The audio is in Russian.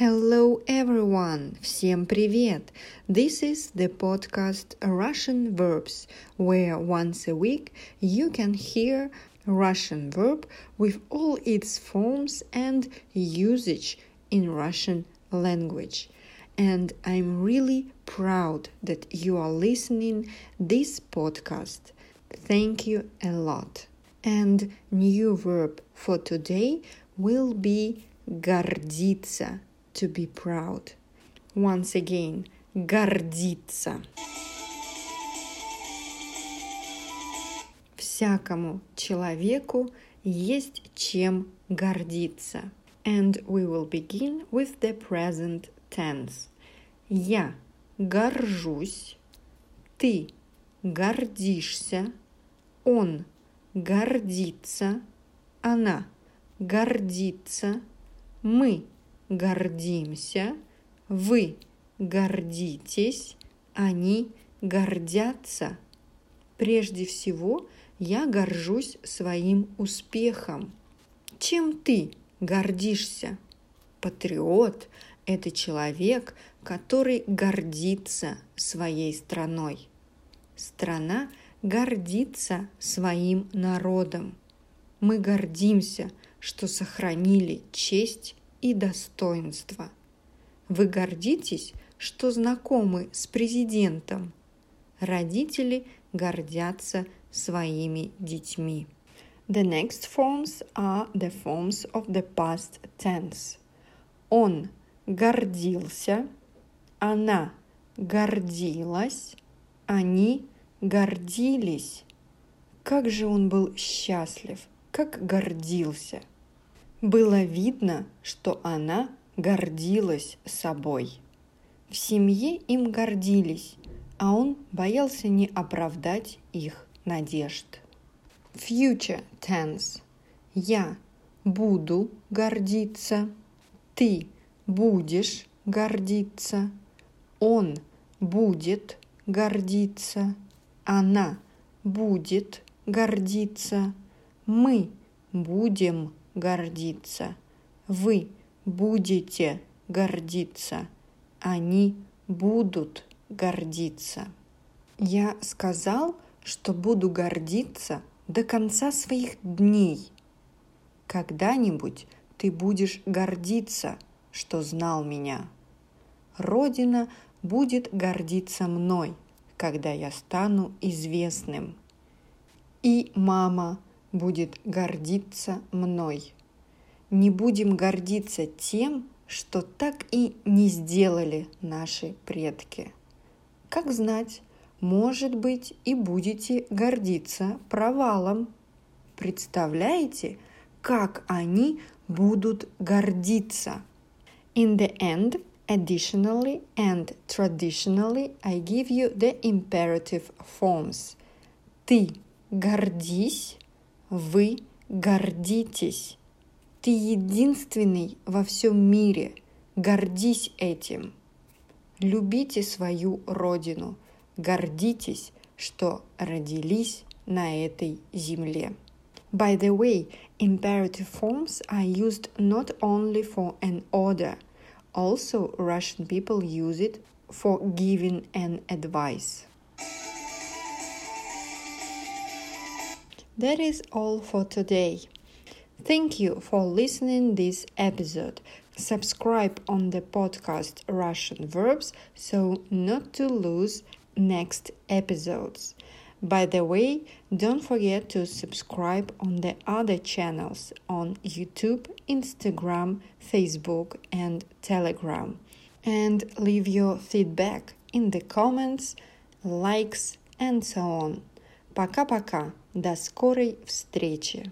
Hello everyone! Всем привет! This is the podcast Russian Verbs, where once a week you can hear Russian verb with all its forms and usage in Russian language. And I'm really proud that you are listening this podcast. Thank you a lot. And new verb for today will be гордиться to be proud. Once again, гордиться. Всякому человеку есть чем гордиться. And we will begin with the present tense. Я горжусь, ты гордишься, он гордится, она гордится, мы гордимся, вы гордитесь, они гордятся. Прежде всего, я горжусь своим успехом. Чем ты гордишься? Патриот – это человек, который гордится своей страной. Страна гордится своим народом. Мы гордимся, что сохранили честь и достоинство. Вы гордитесь, что знакомы с президентом. Родители гордятся своими детьми. The next forms are the forms of the past tense. Он гордился, она гордилась, они гордились. Как же он был счастлив, как гордился – было видно, что она гордилась собой. В семье им гордились, а он боялся не оправдать их надежд. Future tense. Я буду гордиться. Ты будешь гордиться. Он будет гордиться. Она будет гордиться. Мы будем гордиться. Вы будете гордиться. Они будут гордиться. Я сказал, что буду гордиться до конца своих дней. Когда-нибудь ты будешь гордиться, что знал меня. Родина будет гордиться мной, когда я стану известным. И мама – будет гордиться мной. Не будем гордиться тем, что так и не сделали наши предки. Как знать, может быть, и будете гордиться провалом. Представляете, как они будут гордиться? In the end, additionally and traditionally, I give you the imperative forms. Ты гордись, вы гордитесь. Ты единственный во всем мире. Гордись этим. Любите свою родину. Гордитесь, что родились на этой земле. By the way, imperative forms are used not only for an order, also Russian people use it for giving an advice. That is all for today. Thank you for listening this episode. Subscribe on the podcast Russian Verbs so not to lose next episodes. By the way, don't forget to subscribe on the other channels on YouTube, Instagram, Facebook, and Telegram. And leave your feedback in the comments, likes, and so on. Пока-пока. До скорой встречи!